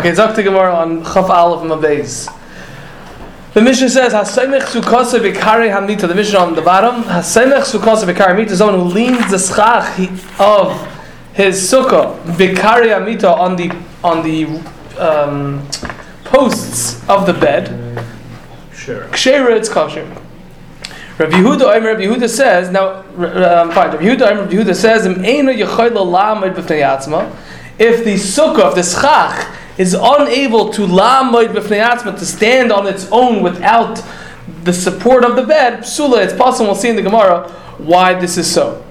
Okay, Zok to Gemara on Chaf Aleph Mabez. The Mishnah says, "Hasemech sukasa v'kari hamita." The Mishnah on the bottom, "Hasemech sukasa v'kari hamita." Someone who leans the schach of his sukkah v'kari hamita on the on the um, posts of the bed. Sure. Kshera, it's kosher. Rabbi Yehuda, Omer, Rabbi Yehuda says now. Um, fine. Rabbi Yehuda, Omer, Rabbi Yehuda says, "Im eino yechayla lamed b'fnei atzma." If the sukkah, if the schach is unable to lamed b'fnei to stand on its own without the support of the bed, psula, it's possible. We'll see in the Gemara why this is so.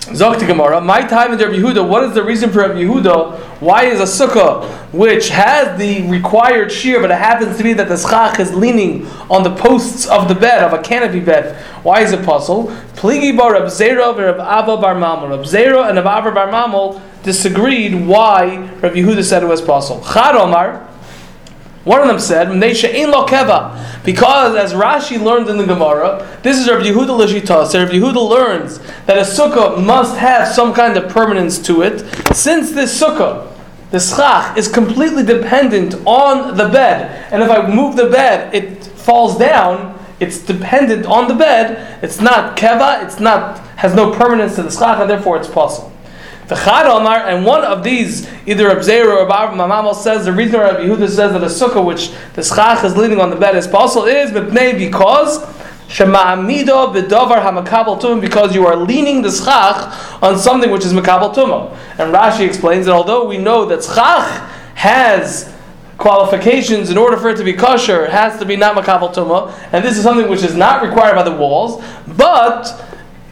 Zokti Gemara, my time in Rabbi Yehuda, what is the reason for Rabbi Yehuda? Why is a sukkah which has the required shear, but it happens to be that the schach is leaning on the posts of the bed, of a canopy bed? Why is it possible? Pligi bar Rab Zera Rab Ava bar Mamel. Rab Zera and Rab Ava bar Mamel disagreed why Rabbi Yehuda said it was possible. Chad Omar, one of them said, because as Rashi learned in the Gemara, this is Rabbi Yehuda Lashita. So Yehuda learns that a sukkah must have some kind of permanence to it. Since this sukkah, the schach, is completely dependent on the bed, and if I move the bed, it falls down. It's dependent on the bed. It's not keva. It's not has no permanence to the schach, and therefore it's possible. The Chad Omar, and one of these, either Abzera or Bar Mamamal says the reason Rabbi Yehuda says that a sukkah which the schach is leaning on the bed is possible is because shema'amido b'davar hamakabel tumah because you are leaning the schach on something which is makabel tumah. And Rashi explains that although we know that schach has qualifications in order for it to be kosher, it has to be not makabel tumah, and this is something which is not required by the walls, but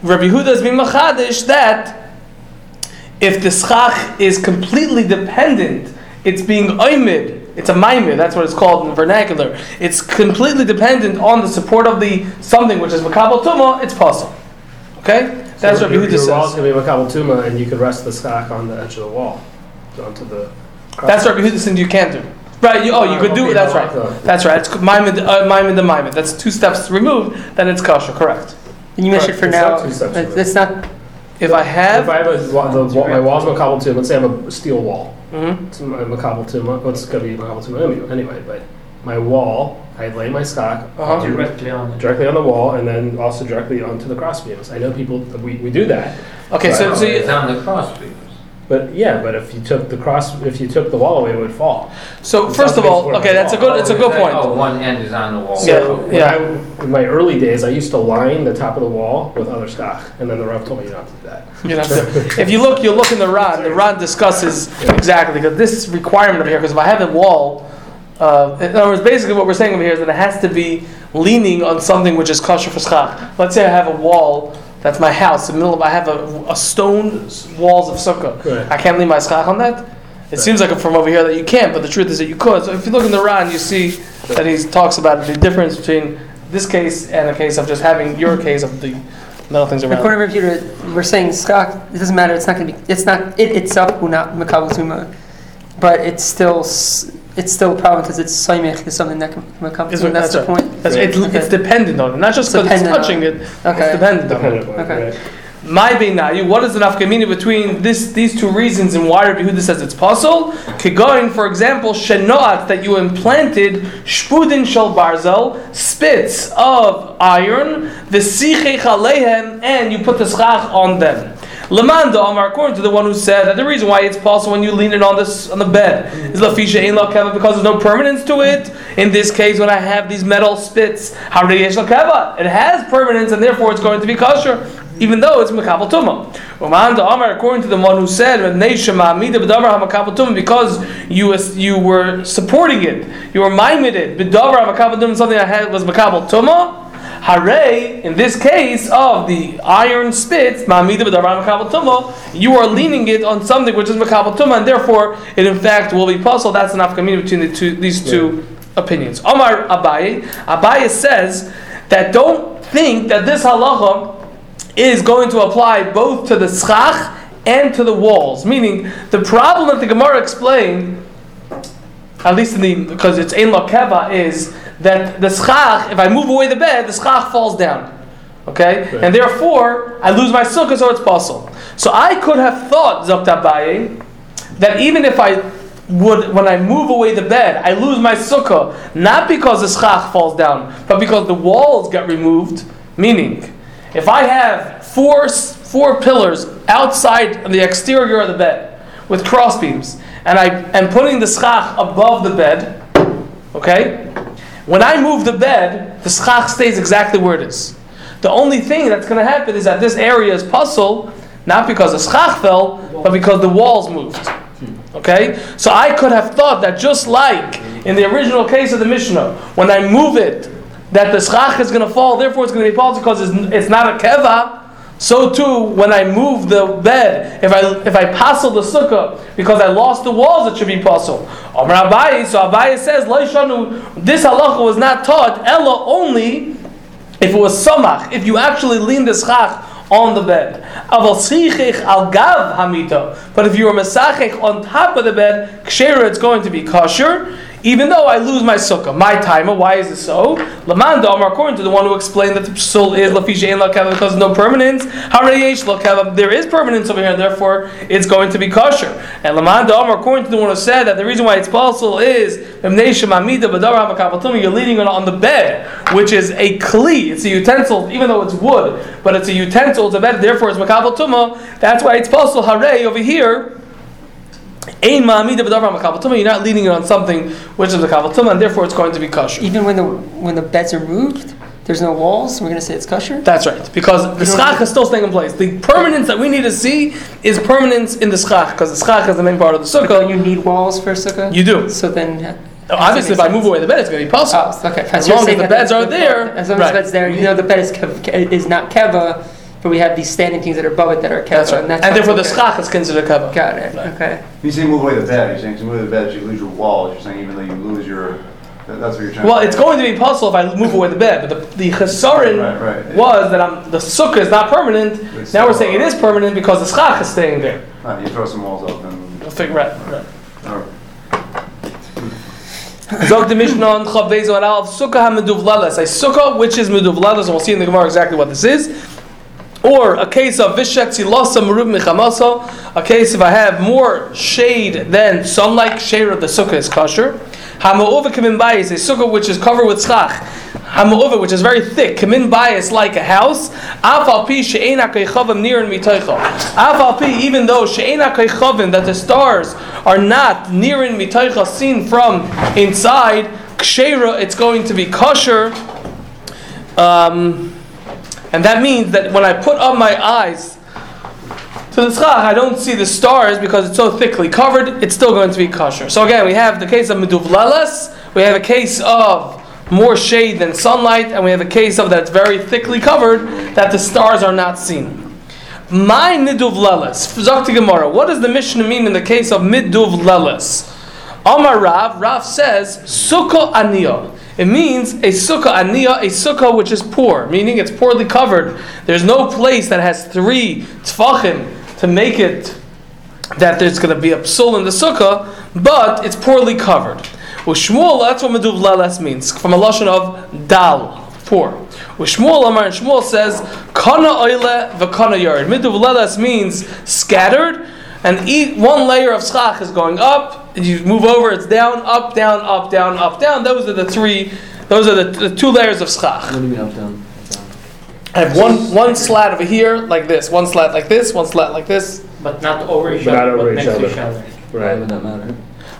Rabbi Yehuda has been machadish that if the schach is completely dependent, it's being oimid, it's a maimid, that's what it's called in vernacular. It's completely dependent on the support of the something which is makabel tumah, it's possible. Okay? That's so what your, Yehuda your wall's says. gonna be makabel tuma, and you could rest the schach on the edge of the wall, onto the. That's what Yehuda said you can't do. Right, you, oh, you could do it, that's right. That's right, it's maimid, uh, maimid the maimid. That's two steps removed, then it's kosher, correct. And you mentioned for now, not two steps that- away. that's not, If I have, If have, I have a, wa- the, wa- my wall's makabel tuma, let's say I have a steel wall. Mhm. It's my makabel tuma, well, it's gonna be makabel tuma anyway- anyway, but my wall, I lay my stock Uh-huh. on- Directly on it. directly on the wall, and then also directly onto the cross beams. I know people, we, we do that, okay, so, so It's you, on the cross beams. But yeah, but if you took the cross, if you took the wall away, it would fall. so It's first of not all, based on okay, the that's a wall. good, it's a good point. Oh, one end is on the wall. Yeah, when yeah. I, in my early days, I used to line the top of the wall with other schach, and then the Rav told me not to do that. You know, if you look, you look in the Ran. The Ran discusses exactly because this requirement over here. Because if I have a wall, uh, in other words, basically what we're saying over here is that it has to be leaning on something which is kosher for schach. Let's say I have a wall. That's my house. In the middle of I have a, a stone walls of sukkah. Right. I can't leave my schach on that. It seems like from over here that you can't, but the truth is that you could. So if you look in the Ran, you see that he talks about the difference between this case and a case of just having your case of the metal things around. according to Rabbi Yehuda, we're saying schach, it doesn't matter, it's not gonna be, it's not, it itself will not makabel tuma, but it's still, s- it's still a problem because it's soymech is something that can makabel Is tuma, what- that's the right. point. That's, it's, Okay. it's dependent on it, not just because it's Dependent on touching it. it. It's Okay. dependent on it. Dependent on it, Okay. right? My beinayu, what is the nafkamina between this these two reasons and why Rabbi Yehuda says it's possible? Kegoin, for example, shenoat that you implanted shpudin shel barzel spits of iron, the sichech alehem, and you put the schach on them. Lamanda Amar, according to the one who said that the reason why it's possible when you lean it on this on the bed is lafisha la keva because there's no permanence to it. In this case, when I have these metal spits, la keva, it has permanence and therefore it's going to be kosher, even though it's makabel tuma. Lamanda Amar, according to the one who said because you you were supporting it, you were miming it b'davar hamakabel something I had was makabel tuma. Hare, in this case of the iron spits, ma'amida b'davar makabel tuma, you are leaning it on something which is makabel tuma, and therefore it in fact will be possible. That's enough community between the two, these two opinions. Omar Abaye, Abaye says that don't think that this halacha is going to apply both to the schach and to the walls. Meaning, the problem that the Gemara explained, at least in the because it's ein lokeva, is that the schach, if I move away the bed, the schach falls down. Okay? Right. And therefore, I lose my sukkah, so it's possible. So I could have thought, Zokt Abaye, that even if I would, when I move away the bed, I lose my sukkah, not because the schach falls down, but because the walls get removed. Meaning, if I have four, four pillars outside the exterior of the bed with cross beams, and I am putting the schach above the bed, okay? When I move the bed, the schach stays exactly where it is. The only thing that's going to happen is that this area is puzzle, not because the schach fell, but because the walls moved. Okay? So I could have thought that just like in the original case of the Mishnah, when I move it, that the schach is going to fall, therefore it's going to be puzzle because it's, it's not a keva. So too, when I move the bed, if I if I passel the sukkah because I lost the walls, it should be puzzle. Amar Abaye, so Abaye says, "Lo yishanu," this halacha was not taught ella only if it was samach, if you actually lean the schach on the bed. Aval sichich al gav hamita. But if you were mesachich on top of the bed, kshera, it's going to be kosher. Even though I lose my sukkah, my timer, why is it so? Lamanda Amar, according to the one who explained that the psul is lafisha ein lakeva because no permanence. Harayesh lakeva, there is permanence over here, therefore it's going to be kosher. And Lamanda Amar, according to the one who said that the reason why it's possible is you're leaning on, on the bed, which is a kli, it's a utensil, even though it's wood, but it's a utensil, it's a bed, therefore it's Makapatuma. That's why it's possible Hare over here. Ein ma'amida b'davar makavatuma. You're not leaning it on something which is a kavatuma, and therefore it's going to be kosher. Even when the when the beds are moved, there's no walls. We're gonna say it's kosher. That's right, because the schach is still staying in place. The permanence that we need to see is permanence in the schach, because the schach is the main part of the But sukkah. you need walls for a sukkah? You do. So then. Obviously, if I move away the bed, it's going to be possible. Oh, okay. As You're long as the beds are there, As long right. as the bed's there, you know the bed is, kev, is not keva, but we have these standing things that are above it that are keva. That's right, And, and therefore the okay. schach is considered kava. Got it. Right. Okay. When you say move away the bed, you're saying to move away the bed, you lose your walls. You're saying even though you lose your, that- that's what you're trying. Well, to it's going to be possible if I move away the bed, but the, the chesaron Right, right. was that I'm, the sukkah is not permanent. It's Now we're still- saying it is permanent because the schach is staying there. Ah, you throw some walls up and. We'll figure out. Right. or- Zog the Mishnah on Chav Bezo and Aleph Sukkah HaMeduvlalas. A sukkah which is meduvlalas, and we'll see in the Gemara exactly what this is. Or a case of Vishak Tzilasa Merub Mechamasa, a case if I have more shade than sunlight, shade of the sukkah is kosher. Hama'uva Kamin Bayis, a sukkah which is covered with schach. Hama'uva, which is very thick, Kamin Bayis like a house. Afal Pi She'ena Keichavim near in Mitoicha. Afal Pi, even though She'ena Keichavim, that the stars are not near in Mitoicha, seen from inside, Kshera, it's going to be kosher. Um, and that means that when I put up my eyes to the schach, I don't see the stars because it's so thickly covered, it's still going to be kosher. So again, we have the case of meduvlalas, we have a case of more shade than sunlight, and we have a case of that's very thickly covered that the stars are not seen. My miduvlalas, Zakti Gemara, what does the Mishnah mean in the case of miduvlalas? Amar Rav, Rav says, Sukkah Aniyah. It means a sukkah aniyah, a sukkah which is poor, meaning it's poorly covered. There's no place that has three tfachim to make it that there's going to be a psul in the sukkah, but it's poorly covered. Ushmuel, that's what meduv lalas means, from a lashon of dal, poor. Ushmuel, Amar and Shmuel says, kana oile v'kana yard. Meduv lalas means scattered, and eat one layer of schach is going up, you move over, it's down, up, down, up, down, up, down. Those are the three, those are the, the two layers of schach. What do you mean up down? I have one one slat over here like this, one slat like this, one slat like this. But not over each But not other, over but each next to other. each other. Right. would that matter?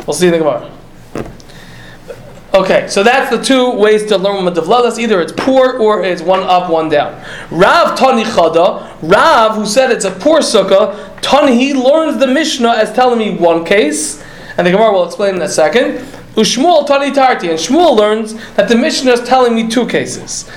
We'll see in the Gemara. Okay, so that's the two ways to learn Medavlalas. Either it's poor or it's one up, one down. Rav Tani Chada, Rav, who said it's a poor sukkah, Tani, he learns the Mishnah as telling me one case, and the Gemara will explain in a second. Ushmuel Tani Tarti, and Shmuel learns that the Mishnah is telling me two cases.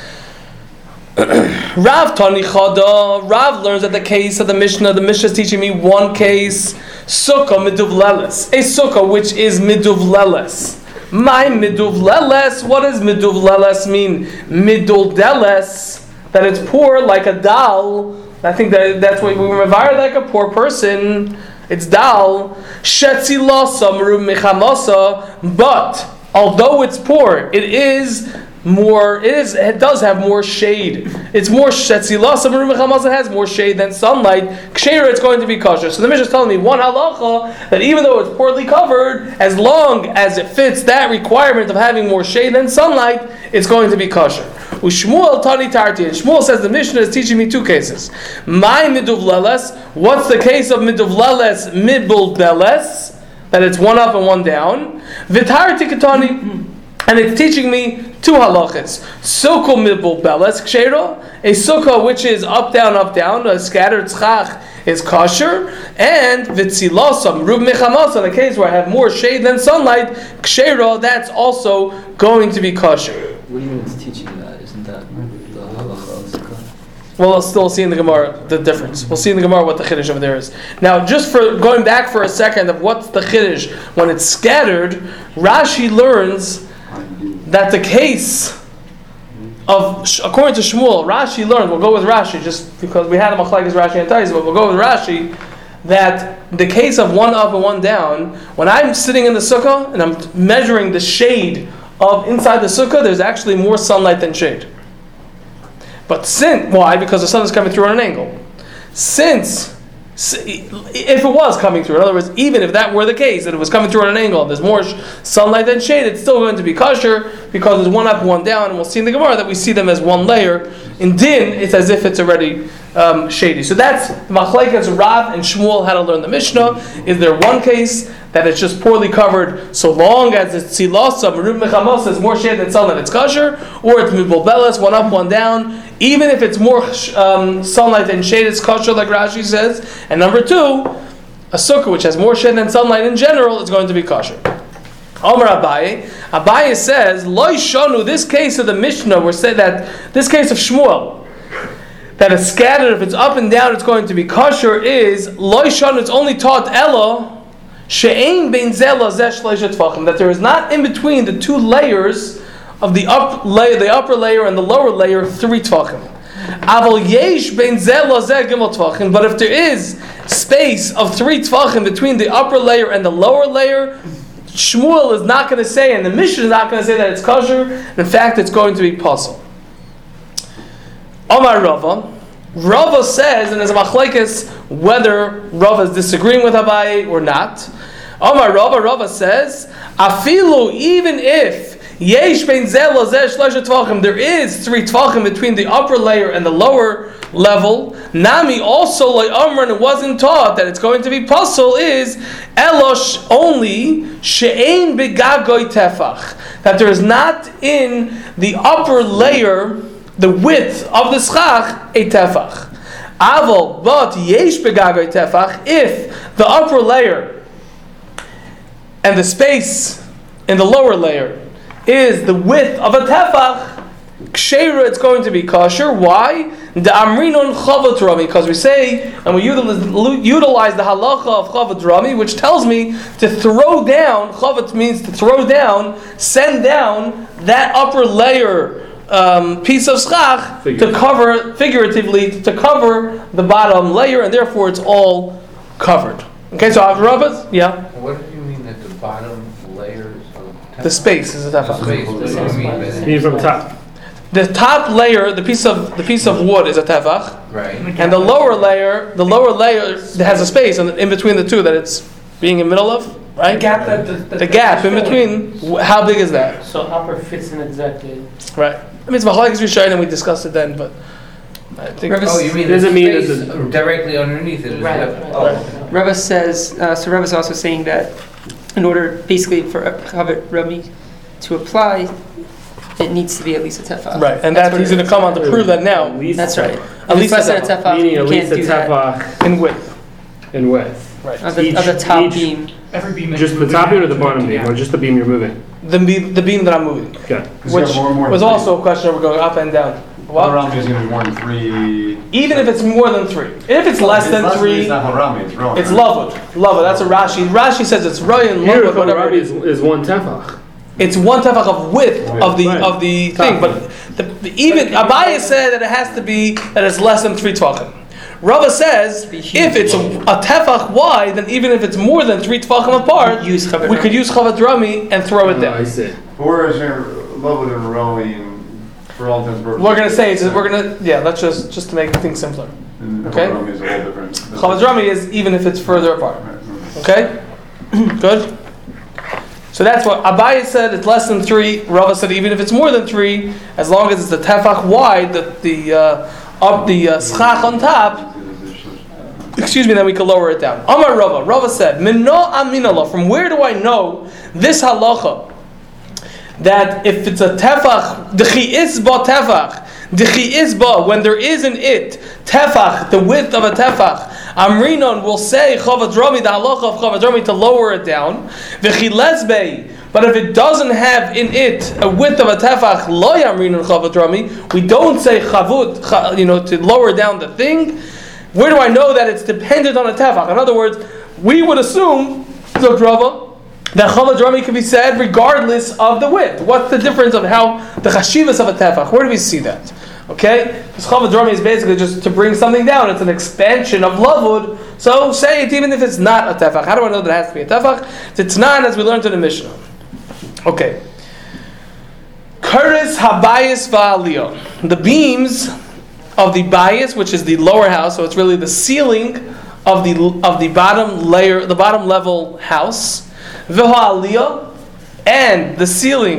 Rav Tani Chada, Rav learns that the case of the Mishnah, the Mishnah is teaching me one case, Sukkah Miduvleles, a Sukkah which is Miduvleles. My Miduvleles, what does Miduvleles mean? Miduldeles, that it's poor like a dal. I think that that's what we revere like a poor person. It's dal. Shetzilasa meru mechamasa, but although it's poor, it is more. It is. It does have more shade. It's more shetzilas. It has more shade than sunlight. Kshera, it's going to be kosher. So the Mishnah is telling me one halacha that even though it's poorly covered, as long as it fits that requirement of having more shade than sunlight, it's going to be kosher. Ushmuel tani tarti. And Shmuel says the Mishnah is teaching me two cases. My miduvleles. What's the case of miduvleles midbul beles? That it's one up and one down. Vitarti katani. And it's teaching me two halachas. Sukkah midbul beles kshero. A sukkah which is up down up down. A scattered tzchach is kosher. And vitzilosam rub mechamasa. The case where I have more shade than sunlight. Kshero. That's also going to be kosher. What do you mean it's teaching that? Isn't that the halacha of Sukkah? Well, we'll still see in the Gemara the difference. We'll see in the Gemara what the chiddush over there is. Now, just for going back for a second of what's the chiddush when it's scattered, Rashi learns that the case of according to Shmuel, Rashi learned. We'll go with Rashi just because we had a machlekes Rashi and Tais, but we'll go with Rashi that the case of one up and one down. When I'm sitting in the sukkah and I'm measuring the shade of inside the sukkah, there's actually more sunlight than shade. But since why? Because the sun is coming through at an angle. Since if it was coming through, in other words, even if that were the case, that it was coming through at an angle, there's more sunlight than shade, it's still going to be kosher because there's one up, one down, and we'll see in the Gemara that we see them as one layer. In din, it's as if it's already um, shady. So that's the machlekes Rav and Shmuel how to learn the Mishnah. Is there one case that it's just poorly covered, so long as it's tzilasa, merub mechamos, it's more shade than sunlight, it's kosher, or it's mibulbelas, one up, one down. Even if it's more um, sunlight than shade, it's kosher, like Rashi says. And number two, a sukkah which has more shade than sunlight in general is going to be kosher. Omar Abaye, Abaye says, Loi shonu, this case of the Mishnah, we're saying that this case of Shmuel, that it's scattered, if it's up and down, it's going to be kosher, is Loi shonu, it's only taught Ella, She'ein bein zela zesh tvachim, that there is not in between the two layers of the up layer, the upper layer and the lower layer, three tvachim. Aval yesh bein zela zeh gimel but if there is space of three tvachim between the upper layer and the lower layer, Shmuel is not going to say, and the Mishnah is not going to say that it's kosher. In fact, it's going to be puzzle. Omar Rava, Rava says, and there's a machlekes whether Rava is disagreeing with Abaye or not. Omar Rava, Rava says, Afilu, even if Yesh tvachim, there is three tvachim between the upper layer and the lower level. Nami also like Amran, it wasn't taught that it's going to be puzzle is Elosh only she'ein begagoy tefach that there is not in the upper layer the width of the schach a tefach. Aval, but yesh begagoy tefach if the upper layer and the space in the lower layer is the width of a tefach, kshera it's going to be kosher. Why? The amrinon chavat rami, because we say and we utilize, utilize the halacha of chavat rami, which tells me to throw down. Chavat means to throw down, send down that upper layer um, piece of schach to cover figuratively to cover the bottom layer, and therefore it's all covered. Okay, so I've Rabbas, yeah, What do you mean that the bottom layers of? the space is a The tefach. space, you mean by that? Meaning from the top. The top layer, the piece of the piece of wood is a tefach, Right. and the lower layer, the lower layer has a space in, in between the two that it's being in the middle of, right? gap that the, The gap in between, wh- how big is that? So upper fits in exactly. Right. I mean, it's Machalekes Rishayim, and we discussed it then, but I think Oh, you mean Doesn't mean space it's directly underneath it is Right, left- right. oh. Rava says, uh, so Rava's also saying that in order, basically, for a Chavet Rami to apply, it needs to be at least a tefach. right, and That's that what he's going to come on to prove that now At least That's right. At At least least less a than tefach, Meaning at least a do tefach in width. in width. Right. Of the, of the top each- beam. Every beam. that Just you the move top beam or the bottom make beam, the or gap. just the beam you're moving? The beam, the beam that I'm moving, Okay. It's which got more- more was than also a question of going up and down. What? Harami is going to be more than three. Even if it's more than three. If it's less than It's three, It's not Harami, it's Rowan. it's lovud. Lovud, that's a Rashi. Rashi says it's royan, Here, lovud, whatever it Kohlrabi is. is, is one tefach. It's one tefach of width of the Right. of the thing, but the, the, even Abaye said that it has to be that it's less than three tefachim. Rava says if it's a, a tefach wide, then even if it's more than three tefachim apart, Use we could use chavat rami and throw it I down. Or see. is there Lovud and Rowan For all intents and purposes. We're gonna say is we're gonna yeah. Let's just just to make things simpler. And okay. Chavadrami is a whole different. Chavadrami is even if it's further apart. Okay, good. So that's what Abaye said. It's less than three. Rava said even if it's more than three, as long as it's the tefach wide, the the uh, up the uh, schach on top. Excuse me, then we can lower it down. Amar Rava. Rava said, "Minno aminallah." From where do I know this halacha? That if it's a tefach, the is ba tefach, the is ba when there is an it tefach, the width of a tefach. Amrinon will say chavadrami the halacha of chavadrami to lower it down. V'chi lesbei. But if it doesn't have in it a width of a tefach, lo yamrinon chavadrami, we don't say chavut, you know, to lower down the thing. Where do I know that it's dependent on a tefach? In other words, we would assume, so Rava, that chavadrami can be said regardless of the width. What's the difference of how the chashivas of a tefach? Where do we see that? Okay, because chavadrami is basically just to bring something down. It's an expansion of lavud. So say it even if it's not a tefach. How do I know that it has to be a tefach? It's not as we learned in the Mishnah. Okay. Kuris habayis va'aliyah. The beams of the bias, which is the lower house, so it's really the ceiling of the of the bottom layer, the bottom level house, v'ha'aliyah, and the ceiling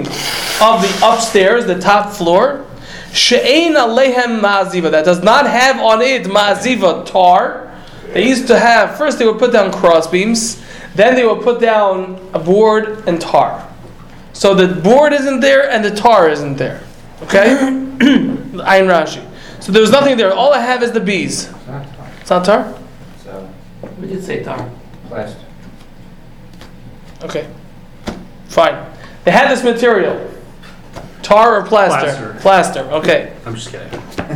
of the upstairs, the top floor, she'ein alehem ma'aziva, that does not have on it ma'aziva tar. They used to have first they would put down cross beams, then they would put down a board and tar. So the board isn't there and the tar isn't there. Okay, Ayin Rashi. So there was nothing there. All I have is the bees. It's not tar. It's not tar. It's uh, We did say tar. plastic. Okay, fine. They had this material, tar or plaster. Plaster. plaster. Okay. I'm just kidding.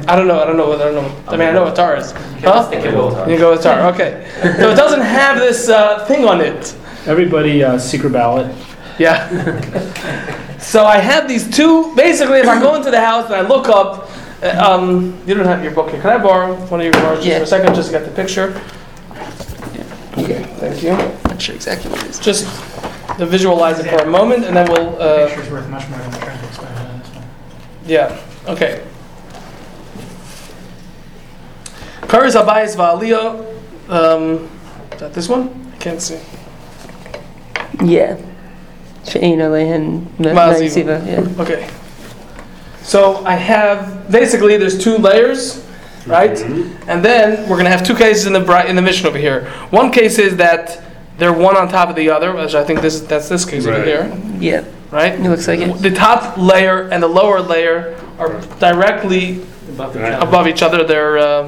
I don't know. I don't know. what- I don't know. I mean, I know what tar is. Huh? Stick it with tar. You go with tar. Okay. So it doesn't have this uh, thing on it. Everybody, uh, secret ballot. Yeah. so I have these two. Basically, if I go into the house and I look up, um, you don't have your book here. Can I borrow one of your cards just Yeah. for a second, just to get the picture? Yeah. Okay, thank you. Not sure exactly what it is. Just to visualize it for a moment, and then we'll. Uh, Picture's worth much more than trying to explain on this one. yeah. Okay. Karis Abayis Va'aliyah. Um, is that this one? I can't see. Yeah. She'ein alehen Ma'aziva. ma'aziva. Yeah. Okay. So I have basically there's two layers, right? And then we're gonna have two cases in the in the mission over here. One case is that they're one on top of the other, which I think this that's this case over Right. here, Yeah. right? It looks like it. The top layer and the lower layer are directly Above Right. the above each other. They're uh,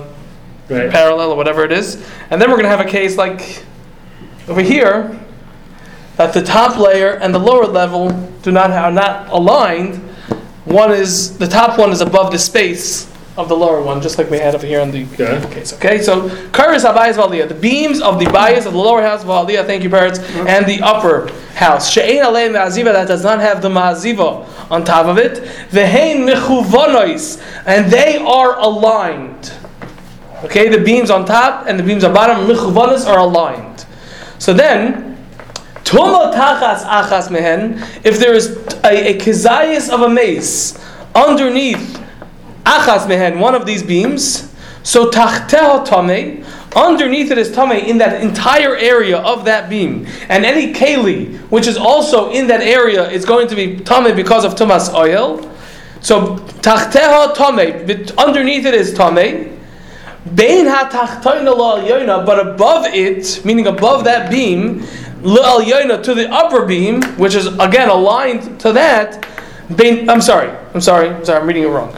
Right. parallel or whatever it is. And then we're going to have a case like over here that the top layer and the lower level do not are not aligned. One is the top one is above the space of the lower one, just like we had over here in the Okay. case. Okay, so Karis Abayis Valiyah, the beams of the bias of the lower house of Valiyah, thank you, parents, and the upper house. She'ein alei ma'aziva that does not have the ma'aziva on top of it. Vehein mechuvonois, and they are aligned. Okay, the beams on top and the beams on bottom, mechuvonos, are aligned. So then, Tuma tachas achas mehen, if there is a, a of a mace underneath achas mehen, one of these beams, so tachteha tame, underneath it is tame in that entire area of that beam, and any keli which is also in that area is going to be tame because of tumas oil. So tachteha tame, but underneath it is tame. Bein ha-tachtoina la'alyona, but above it, meaning above that beam, to the upper beam, which is again aligned to that. I'm sorry, I'm sorry, I'm sorry, I'm reading it wrong.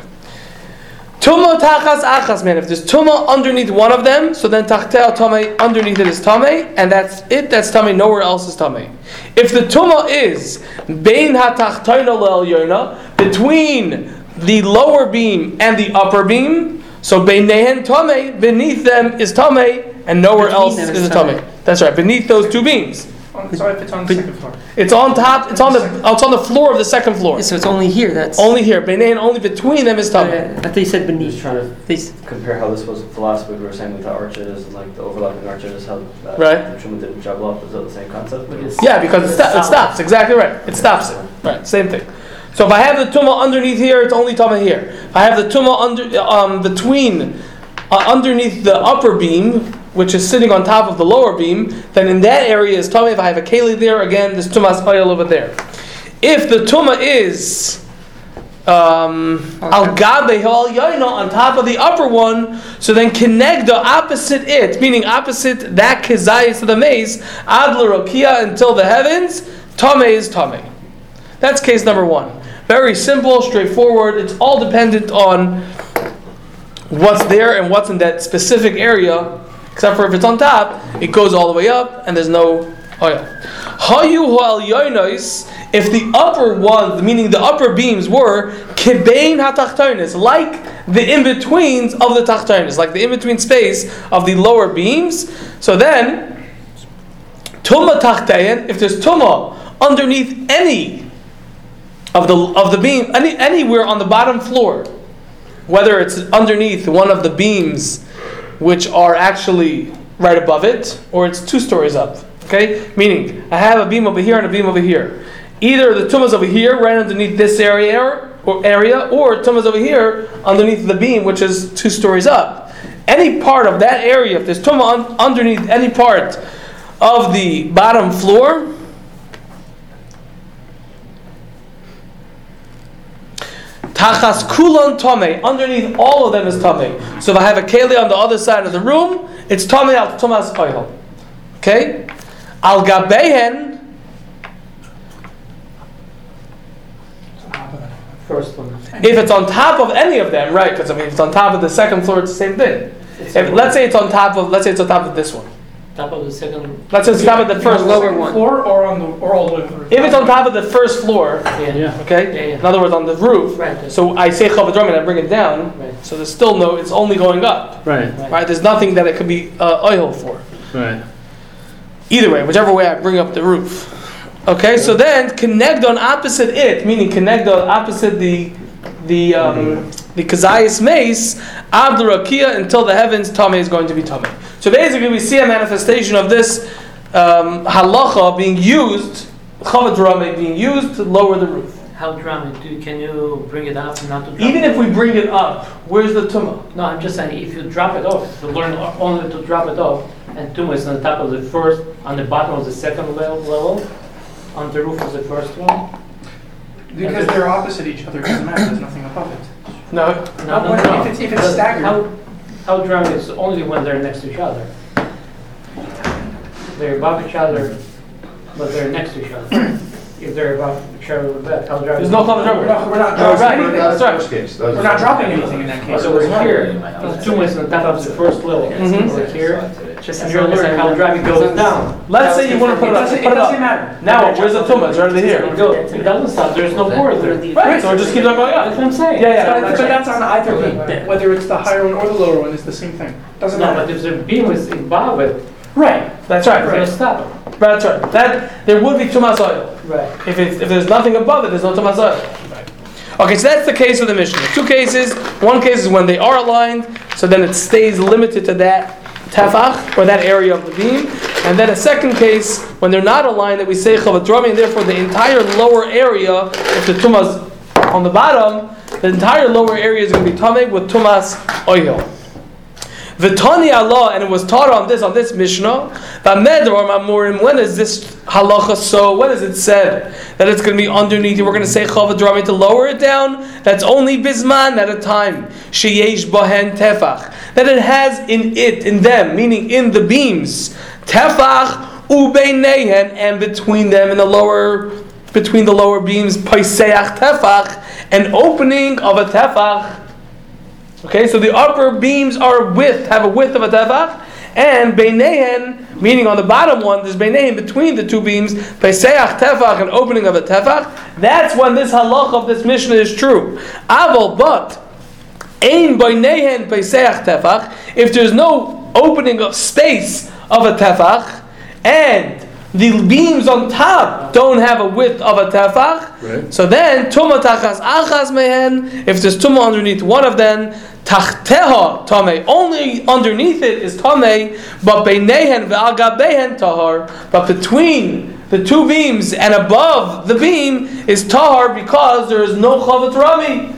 Tuma tachas achas, man. If there's tuma underneath one of them, so then tachtel tame underneath it is tame, and that's it. That's tame. Nowhere else is tame. If the tuma is bein ha-tachtoina la'alyona, between the lower beam and the upper beam, so beinehen tame, beneath them is tame, and nowhere Between else is is tame. That's right. Beneath those two beams, On- Sorry if it's on the second floor. it's on top. It's on the. It's on the floor of the second floor. So it's only here. That's Only here. Beinehen, only between them is tame. Uh, I thought you said I'm beneath. just trying to They compare how this was philosophy we were saying with the arches and like the overlapping arches, how that Right. the Truma didn't juggle up. Is that the same concept? But Yeah, because it, sto- it stops. Exactly right. It stops it. Right. Same thing. So if I have the tumah underneath here, it's only tumah here. If I have the tumah under um, between uh, underneath the upper beam, which is sitting on top of the lower beam, then in that area is tumah. If I have a keli there, again, there's tumah's oil over there. If the tumah is um, al gabe al on top of the upper one, so then connect the opposite it, meaning opposite that kizayis of the maze, adler rokia until the heavens, tame is tame. That's case number one. Very simple, straightforward. It's all dependent on what's there and what's in that specific area. Except for if it's on top, it goes all the way up and there's no oh oil. Hayu ha'al yoinos, if the upper ones, meaning the upper beams, were kibein hatachtonis, like the in-betweens of the tachtonis, like the in-between space of the lower beams. So then, tuma tachtein, if there's tuma underneath any of the of the beam, any, anywhere on the bottom floor, whether it's underneath one of the beams which are actually right above it, or it's two stories up. Okay? Meaning, I have a beam over here and a beam over here. Either the tumas over here, right underneath this area, or area, or tumas over here underneath the beam, which is two stories up. Any part of that area, if there's tuma un- underneath any part of the bottom floor, Tachas kulon tame. Underneath all of them is tame. So if I have a keli on the other side of the room, it's tame al tumas oil. Okay? Al gabehen. First one. If it's on top of any of them, right? Because I mean, if it's on top of the second floor, it's the same thing. If, let's say it's on top of, let's say it's on top of this one. Top of the second. Let's say it's on top of the first lower floor. one. Floor or on the, or all the way through? If it's on top of the first floor, Yeah. Yeah. okay. Yeah, yeah. In other words, on the roof. Right. So I say chavadram and I bring it down. Right. So there's still no. It's only going up. Right. Right? There's nothing that it could be uh, oil for. Right. Either way, whichever way I bring up the roof. Okay, so then connect on opposite it, meaning connect on opposite the the um, the kazayas mace, ad rakia until the heavens tame is going to be tame. So basically, we see a manifestation of this um, halacha being used, chavad rame being used to lower the roof. How drama? Do can you bring it up? Not to drop Even it? if we bring it up, where's the tumah? No, I'm just saying if you drop it off, you learn only to drop it off, and tumor is on the top of the first, on the bottom of the second level, level on the roof of the first one. Because they're opposite each other, it doesn't matter, there's nothing above it. No. No, no, What- no. if it's- if it's staggered. How, how drunk is only when they're next to each other. They're above each other, but they're next to each other. If they're above each other with that, how drunk? There's no chavad We're not, we're not No, dropping right. anything. That's right. First case, those- We're not dropping anything in that case. So we're here, the tumor is on top of the first level. Mhm. We're here, Just and you're learning how drunk it goes down. Let's say you want to put It it up. Put it it doesn't up. matter. Now, where's the tumah? It's right here. It doesn't stop, there's no border. Right. So it just keeps on going up. That's up. what I'm saying. Yeah, yeah. But, but that's on either beam, whether it's the higher one or the lower one, it's the same thing. Doesn't No, but matter. if the beam is above it, Right. That's right. it's gonna stop That's right. That there would be tumas oil. Right. If, it's, if there's nothing above it, there's no tumas oil. Okay, so that's the case of the Mishnah. Two cases. One case is when they are aligned, so then it stays limited to that tefach, or that area of the beam. And then a second case, when they're not aligned, that we say chavadrami, and therefore the entire lower area, if the tumas on the bottom, the entire lower area is going to be tameg with tumas oil. V'tani Allah, and it was taught on this on this Mishnah. V'amed or mamurim. When is this halacha so? When is it said that it's going to be underneath? We're going to say chavad rami to lower it down. That's only bisman at a time. Sheyesh bahen tefach. That it has in it, in them, meaning in the beams, tefach ubeinehen, and between them in the lower, between the lower beams, paiseach tefach, an opening of a tefach. Okay, so the upper beams are width, have a width of a tefach, and beinehen, meaning on the bottom one, there's beinehen between the two beams, peseach tefach, an opening of a tefach. That's when this halach of this mission is true. Aval, but ein beinehen peseach tefach. If there's no opening of space of a tefach, and the beams on top don't have a width of a tefach, Right. so then tuma tachas achas mehen. If there's tuma underneath one of them, tachteha tame. Only underneath it is tame, but beinehen ve'agabehen tahar. But between the two beams and above the beam is tahar because there is no chavat rami.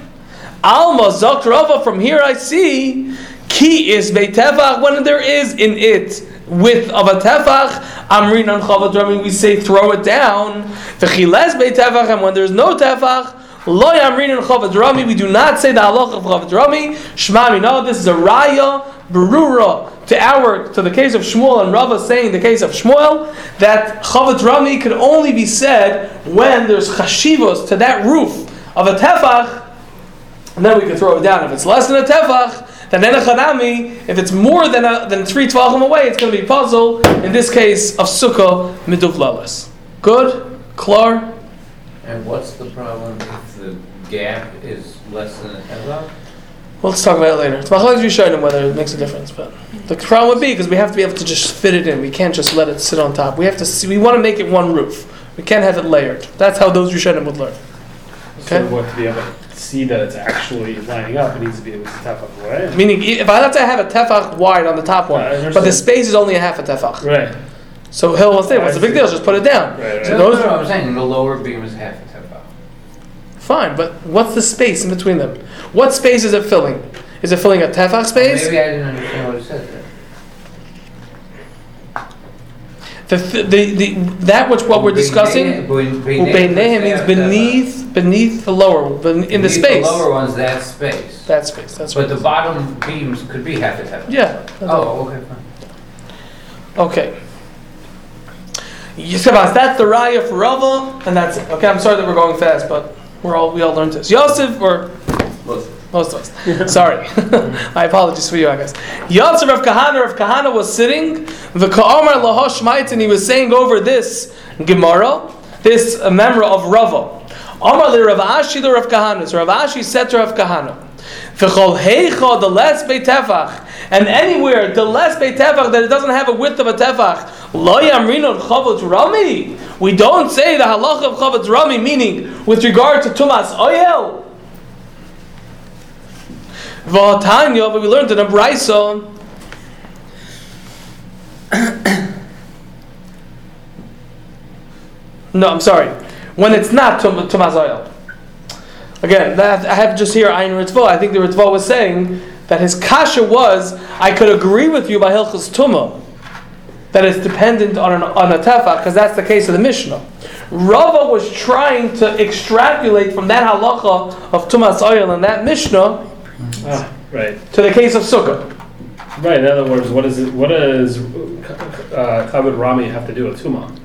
Alma zok Rava. From here I see ki is beitevach when there is in it width of a tefach. Amrin on chavat we say throw it down. V'chiles beitevach and when there is no tefach. Lo yamrin and chavat. We do not say the halach of chavat rami. No. This is a raya berura to our to the case of Shmuel and Rava saying the case of Shmuel that chavat rami can only be said when there's chashivos to that roof of a tefach and then we can throw it down. If it's less than a tefach, then enechanami. If it's more than a, than three tvachim away, it's going to be puzzle. In this case of sukkah miduvlalas. Good, klar. And what's the problem if the gap is less than a tefach? Well, let's talk about it later. It's machlokes rishonim whether it makes a difference, but the problem would be because we have to be able to just fit it in. We can't just let it sit on top. We have to. See, we want to make it one roof. We can't have it layered. That's how those rishonim would learn. So Okay. what to be able to see that it's actually lining up, it needs to be able to tap up away. Meaning, if I let's say I have a tefach wide on the top one, I but the space is only a half a tefach. Right. So he'll say, "What's the big deal? Just put it down." Right, right. So No, those no, no, I'm saying the lower beam is half a tefach. Fine, but what's the space in between them? What space is it filling? Is it filling a tefach space? Maybe I didn't understand what it said there. The, the, the, that which what we're discussing, ubeinehem means beneath beneath the lower, ben- in the space. The lower one's that space. That space. That's But what. the bottom beams could be half a tefach. yeah. Oh, okay, fine. Okay. Yisabas, that's the raya for Rava, and that's it. Okay, I'm sorry that we're going fast, but we're all we all learned this. Yosef or most of us. Sorry, I apologize for you, I guess. Yosef of Kahana of Kahana was sitting. The Ka'omar Lahosh Mait, and he was saying over this Gemara, this memra of Rava. Omar le Rav Ashi the Rav Kahana. So Rav Ashi said to Rav Kahana, V'chol heicha the less beitefach, and anywhere the less beitefach that it doesn't have a width of a tefach, lo yamrinon chavot rami. We don't say the halacha of chavot rami, meaning with regard to tumas oyel. V'atanya, but we learned in a brayso. No, I'm sorry. When it's not tum-. Again, that, I have just here Ayin Ritva. I think the Ritva was saying that his kasha was, I could agree with you by Hilchas Tumah, that it's dependent on, an, on a tefach, because that's the case of the Mishnah. Rava was trying to extrapolate from that halacha of Tumas Oyel and that Mishnah Ah, right. to the case of Sukkah. Right. In other words, what is it? What does uh, Chavat Rami have to do with Tuma?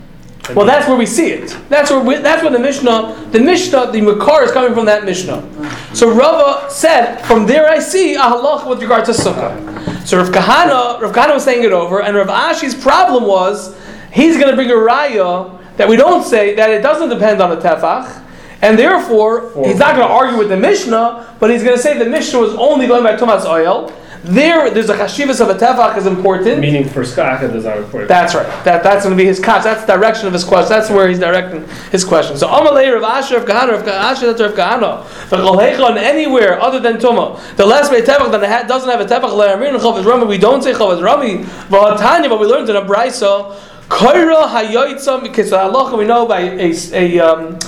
Well, that's where we see it. That's where we, that's where the Mishnah, the Mishnah, the Makar is coming from that Mishnah. So Rava said, from there I see a halach with regard to Sukkah. So Rav Kahana, Rav Kahana was saying it over, and Rav Ashi's problem was he's going to bring a raya that we don't say that it doesn't depend on a tefach, and therefore he's not going to argue with the Mishnah, but he's going to say the Mishnah was only going by Tumas oil. There, there's a chashivas of a tefach is important. Meaning for Skaka does not report. That's right. That, that's going to be his catch. That's the direction of his question. That's where he's directing his question. So Amalei Rav Ashi of Kahana, Rav Ashi that's Rav Kahana. V'cholhecha anywhere other than Tuma. The last way tefach that ha- doesn't have a tefach le'amrin chavaz rami. We don't say chavaz rami. V'hatanya, but we learned in a brayso. Koira hayoitza because halacha we know by a a um,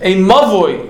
a mavoy.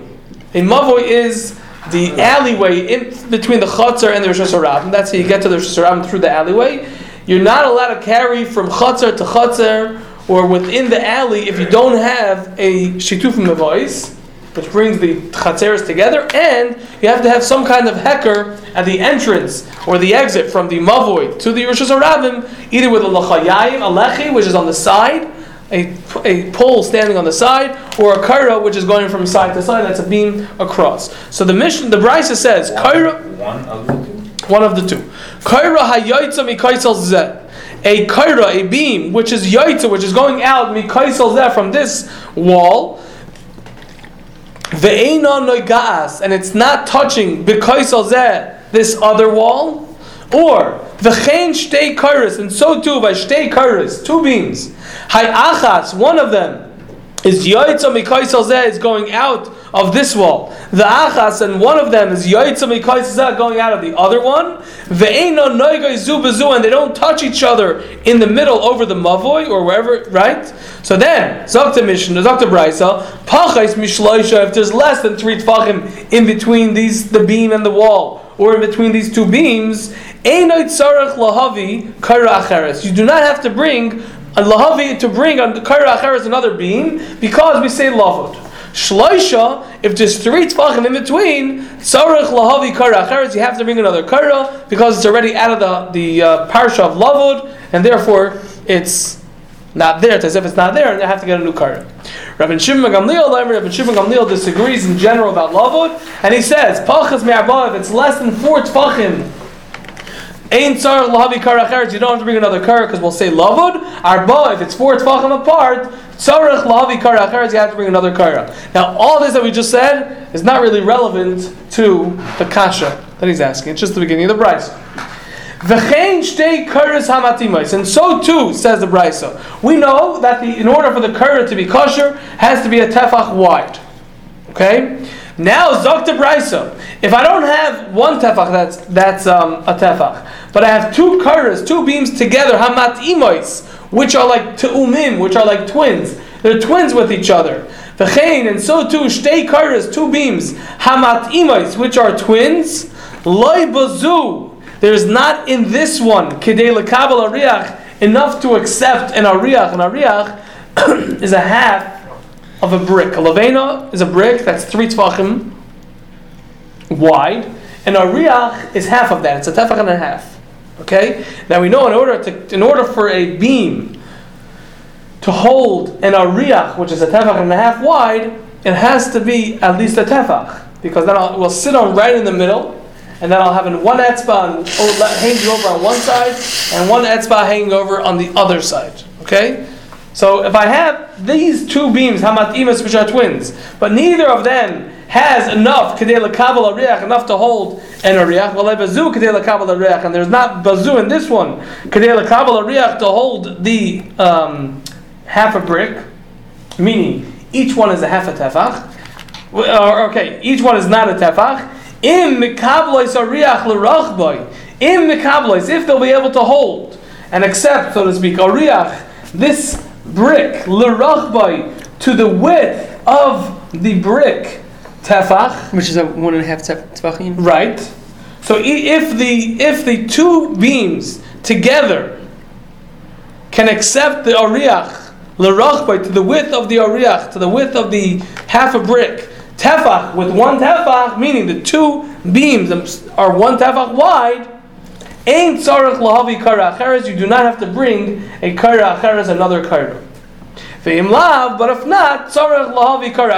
A mavoy is the alleyway in between the chutzar and the reshus harabim. That's how you get to the reshus harabim through the alleyway. You're not allowed to carry from chutzar to chutzar or within the alley if you don't have a shituf mavois, which brings the chatzeres together, and you have to have some kind of hecker at the entrance or the exit from the mavoy to the reshus harabim, either with a lachayayim, a lechi, which is on the side, a, a pole standing on the side, or a kaira which is going from side to side. That's a beam across. So the mission, the Brisa says, kaira, One of the two? one of the two. Kaira mikaisel zeh. A kaira, a beam, which is yaitza, which is going out mikaisel zeh from this wall. Ve'ena noigas, and it's not touching bikaisel zeh, this other wall. Or v'chein shtei kairas, and so too by shtei kairas, two beams. Hayachas, one of them, is Yoitza Mikaisel Zeh is going out of this wall. The Achas and one of them is Yoitza Mikaisel Zeh going out of the other one. Ve'eno Noigai Zu Bezu and they don't touch each other in the middle over the Mavoy or wherever, right? So then, Zakta Mishnah, Zakta Braisa, Pachais Mishloisha, if there's less than three Tfachim in between these, the beam and the wall, or in between these two beams, You do not have to bring a lahavi to bring on the another beam because we say lavud. Shloisha, if there's three tefachim in between, tzarech lahavi kaira acheres, you have to bring another kaira because it's already out of the the uh, parsha of lavud, and therefore it's not there. It's as if it's not there, and they have to get a new kaira. Rabbi Shimon Gamliel, Rabbi Shimon Gamliel disagrees in general about lavud, and he says pachas me'abah if it's less than four tefachim Ain tzar lahavi kara acheres. You don't have to bring another kara because we'll say lavud. Arba, if it's four tefachim apart, tzarech lahavi kara acheres. You have to bring another kara. Now, all this that we just said is not really relevant to the kasha that he's asking. It's just the beginning of the brisa. V'chein shtei karas hamatimais, and so too says the brisa. We know that the, in order for the kara to be kosher, has to be a tefach wide. Okay. Now Zokta Brisa. If I don't have one tefach, that's that's um, a tefach, but I have two karas, two beams together, hamat imois, which are like teumim, which are like twins. They're twins with each other. V'chein, and so too shtei karas, two beams, hamat imois, which are twins. Loi bazu. There's not in this one kedei lekabel ariach enough to accept an ariach. An ariach is a half of a brick. A lavena is a brick that's three tefachim wide, and a is half of that. It's a tefach and a half. Okay. Now we know in order to in order for a beam to hold an ariach, which is a tefach and a half wide, it has to be at least a tefach because then it will sit on right in the middle, and then I'll have one etzba on, hanging over on one side and one etzba hanging over on the other side. Okay. So if I have these two beams, hamatimas, which are twins, but neither of them has enough ariach, enough to hold an ariach, bazu ariach, and there's not bazu in this one ariach to hold the um, half a brick, meaning each one is a half a tefach. Okay, each one is not a tefach. In mikablois ariach. In mikablois, if they'll be able to hold and accept, so to speak, ariach, this brick, l'rachbai, to the width of the brick, tefach. Which is a one and a half tef- tefachim. Right. So if the if the two beams together can accept the ariach, l'rachbai, to the width of the ariach, to the width of the half a brick, tefach with one tefach, meaning the two beams are one tefach wide. Ain't tzarech lahavi kara. You do not have to bring a kara acheres, another kara. Ve'im lav, but if not, tzarech lahavi kara.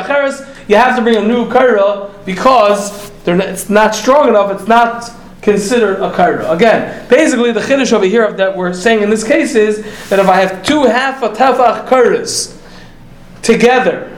You have to bring a new kara because they're not, it's not strong enough. It's not considered a kara. Again, basically the chiddush over here that we're saying in this case is that if I have two half a tefach karas together,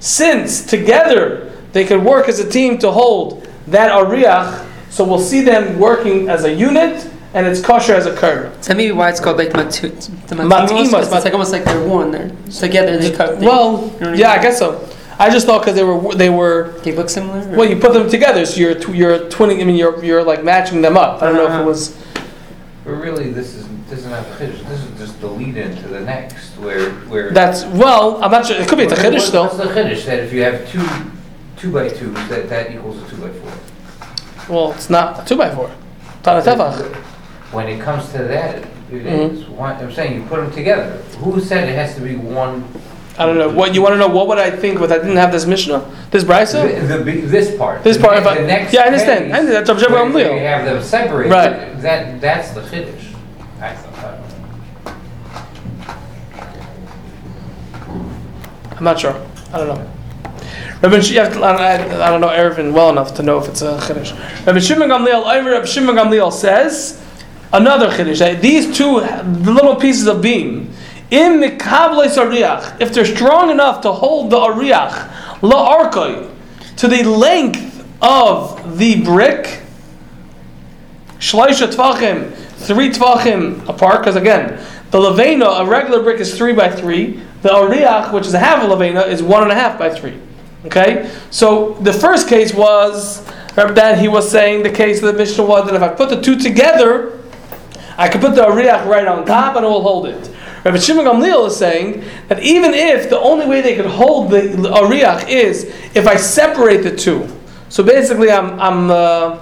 since together they could work as a team to hold that ariach, so we'll see them working as a unit, and it's kosher as a kara. Tell me why it's called like matu- the Matimos, matimos. 'cause mat- It's like almost like they're one. They're together. They cut. They, Well, you know what I yeah, I guess so. I just thought because they were they were they look similar. or- well, you put them together, so you're tw- you're twinning. I mean, you're you're like matching them up. I don't know if it Uh-huh. was. But really, this is, this is not a chiddush, this is just the lead in to the next, where, where. That's well. I'm not sure. It could be a What- chiddush What's though. the chiddush, that if you have two, two by twos, that, that equals a two by four? Well, it's not a two by four. It's not a tefach. When it comes to that, it Mhm. one- I'm saying, you put them together, who said it has to be one? I don't know. What you want to know? What would I think if I didn't have this mishnah, this brisa? The, the, this part. This The part, ne- the next yeah, I understand. I understand. That's where- Shimon where Gamliel. You have them separated. Right. That, that's the chiddush. I thought. I'm not sure. I don't know. Rabbi I, don't know Eruvin well enough to know if it's a chiddush. Rabbi Shimon Gamliel, Rabbi Shimon Gamliel says another chiddush. These two little pieces of beam, in mikables ariach, if they're strong enough to hold the ariach la to the length of the brick, shloisha tvachim, three tvachim apart. Because again, the levena, a regular brick is three by three. The Ariach, which is a half Levena, is one and a half by three. Okay? So the first case was, that he was saying the case of the Mishnah was that if I put the two together, I could put the Ariach right on top and it will hold it. Rabbi Shimon Gamliel is saying that even if the only way they could hold the Ariach is if I separate the two. So basically, I'm, I'm uh,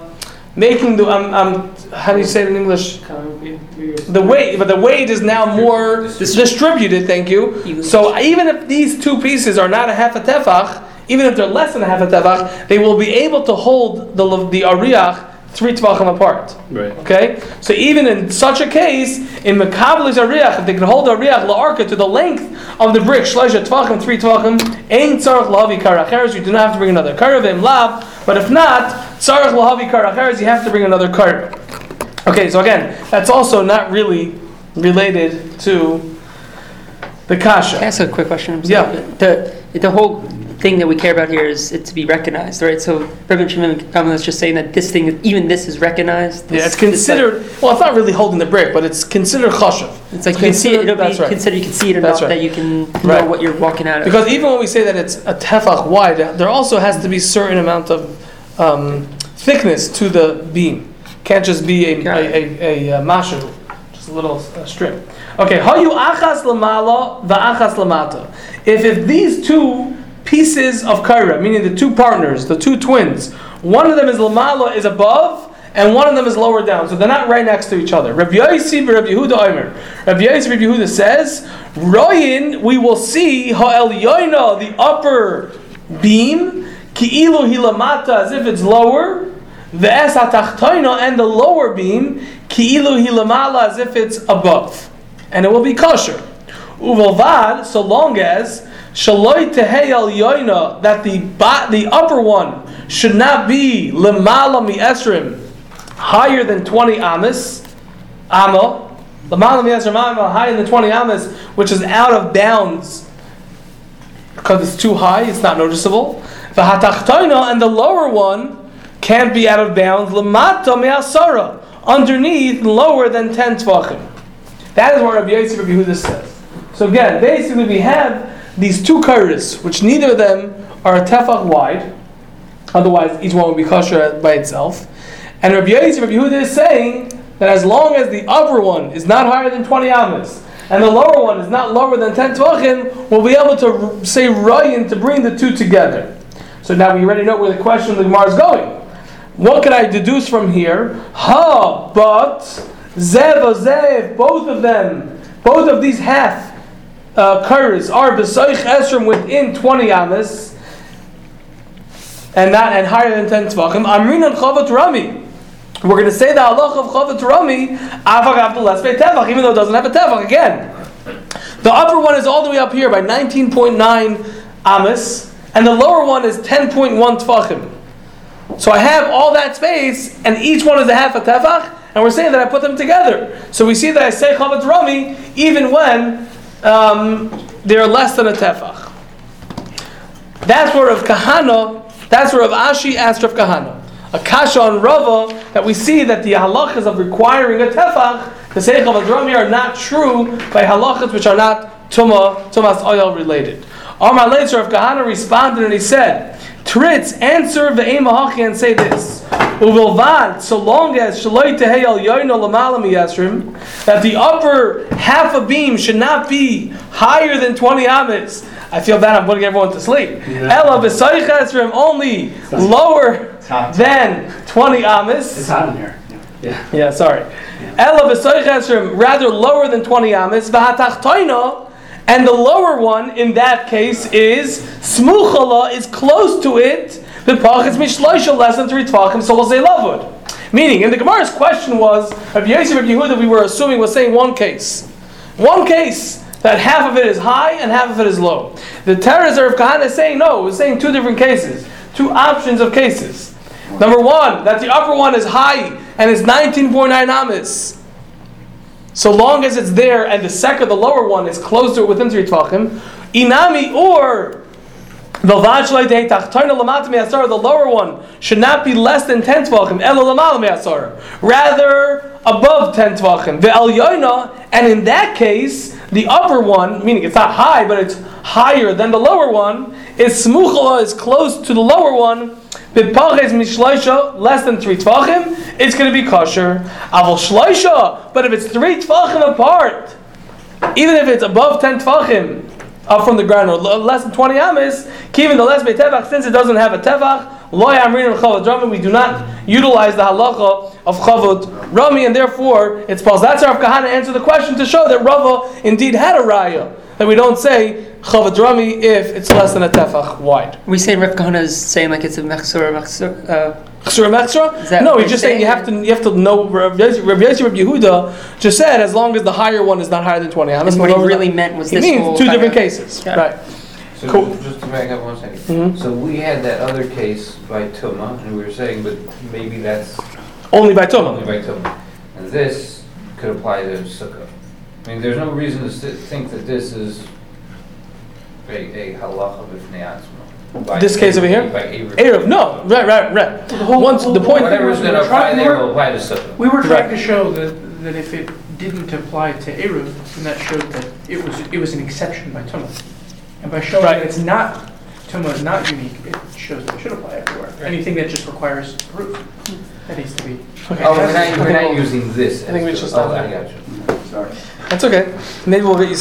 making the, I'm, I'm, how do you say it in English? The weight, but the weight is now more distributed. Thank you. So even if these two pieces are not a half a tefach, even if they're less than a half a tefach, they will be able to hold the the ariach three tefachim apart. Right. Okay, so even in such a case, in Mekabelis Ariach, if they can hold the Ariach la'arka to the length of the brick, shleisha tvachim, three tvachim, ain't tzarech lahavi karacheres, you do not have to bring another karavim lav, but if not, tzarech lahavi karacheres, you have to bring another kar. Okay, so again, that's also not really related to the Can I kasha. ask a quick question? Yeah. The, the whole thing that we care about here is it to be recognized, right? So Reverend Shimon is just saying that this thing, even this is recognized. Yeah, it's considered, well, it's not really holding the brick, but it's considered chashav. It's like you can see it. It'll be That's right. considered. You can see it enough right. that you can know Right. what you're walking out of. Because even when we say that it's a tefach wide, there also has to be certain amount of um, thickness to the beam. Can't just be a, a, a, a, uh mashu, just a little uh, strip. Okay, hayu achas lamala va'achas lamata. If if these two pieces of kaira, meaning the two partners, the two twins, one of them is lamala is above. And one of them is lower down, so they're not right next to each other. Rabbi Yossi, Rabbi Yehuda, Omer. Rabbi Yossi, Rabbi Yehuda says, "Royin, we will see ha'el yoina, the upper beam, ki'ilu hilamata, as if it's lower, ve'es hatachtoina, and the lower beam, ki'ilu hilamala, as if it's above, and it will be kosher. Uvalvad, so long as shaloi tehei yoina, that the the upper one should not be lemala mi esrim, higher than 20 amas, amma, lemala mi esrim amma, higher than 20 amas, which is out of bounds because it's too high, it's not noticeable. The hatachtoina and the lower one can't be out of bounds. Lamata me'asara, underneath, lower than ten tvachim. That is what Rabbi Yosef Rabbi Yehuda says. So again, basically we have these two kairos, which neither of them are a tefach wide. Otherwise, each one would be kosher by itself. And Rabbi Yosef Rabbi Yehuda is saying that as long as the upper one is not higher than 20 amas, and the lower one is not lower than 10 tvachim, we'll be able to say ryan to bring the two together. So now we already know where the question of the Gemara is going. What can I deduce from here? Ha, but zev zev, both of them, both of these half uh, kairos are besoich esrim within 20 amas, and not and higher than 10 tvachim. Amrin and chavat rami. We're going to say the halacha of chavat rami avagav the less tefach, even though it doesn't have a tefach. Again, the upper one is all the way up here by 19.9 amas, and the lower one is 10.1 tvachim. So I have all that space, and each one is a half a tefach, and we're saying that I put them together. So we see that I say chavat rami even when um, they're less than a tefach. That's where of Kahana, that's where of Ashi asked Rav Kahana. A kasha on Rava that we see that the halachas of requiring a tefach, the Seich of Adrami, are not true by halachas which are not tuma, tumas oil related. Amar later of Kahana responded and he said, Tritz, answer the Emahachi and say this. Uvilvad, so long as Shaloi Teheyel Yoino Lamala Miyasrim, that the upper half a beam should not be higher than 20 amas. I feel bad I'm putting everyone to sleep. Ella B'Soich Esrim, only lower than 20 amas. It's hot in here. Yeah. Yeah, sorry. Ella v'soich esrim, rather lower than 20 amas, v'hatachtoina, and the lower one in that case is smuchala, is close to it, v'pachitz mishloisha, less than three tvachim, so we'll say. Meaning, in the Gemara's question was, of Yosef of Yehuda, we were assuming was saying one case. One case, that half of it is high and half of it is low. The Terezer of Kahana is saying no, was saying two different cases, two options of cases. Number one, that the upper one is high and is 19.9 amas. So long as it's there and the second, the lower one, is closer within three tvachim. Inami or the vachlai de tachtarna me'asar, the lower one should not be less than 10 tvachim. Elo me'asar. Rather above 10 tvachim. Ve'al yoina, and in that case, the upper one, meaning it's not high, but it's higher than the lower one, is smuchla is close to the lower one. B'paches mishloisha, less than three tvachim, it's going to be kosher. Aval shloisha, but if it's three tvachim apart, even if it's above 10 tfachim up from the ground or less than 20 amis, even the less by tevach, since it doesn't have a tevach, lo yamrin and chavat we do not utilize the halacha of chavat rami, and therefore it's false. That's Rav Kahana answer the question to show that Rava indeed had a raya. That we don't say chavat rami if it's less than a tefach wide. We say Rav Kahana is saying like it's a mechsur, mechsur. Uh, Chsura mechsura? No, what he's you're just saying you have to you have to know. Rav Yossi Rav Yossi- Yehuda just said as long as the higher one is not higher than 20 amis. and what he really meant was He this means two different cases, Yeah. right? So Cool. just- just to back up one second. Mhm. So we had that other case by Tuma, and we were saying, but maybe that's Only by Tuma. only Tuma. by Tuma. And this could apply to Sukkah. I mean, there's no reason to si- think that this is a, a halacha b'fnei atzma. By This case over here? By Eruv. Eruv, no, right, right, right. The whole- Once the whole- point, Whatever's gonna apply there will apply to Sukkah. We were trying Right. to show that, that if it didn't apply to Eruv, then that showed that it was, it was an exception by Tumah. And by showing Right. that it's not, Tumah is not unique, it shows that it should apply everywhere. Anything that just requires proof, that needs to be. Okay. Oh, we're not, we're not using this. I think we as should the- stop Oh, I there. got you. Sorry. that's okay. Maybe we'll get you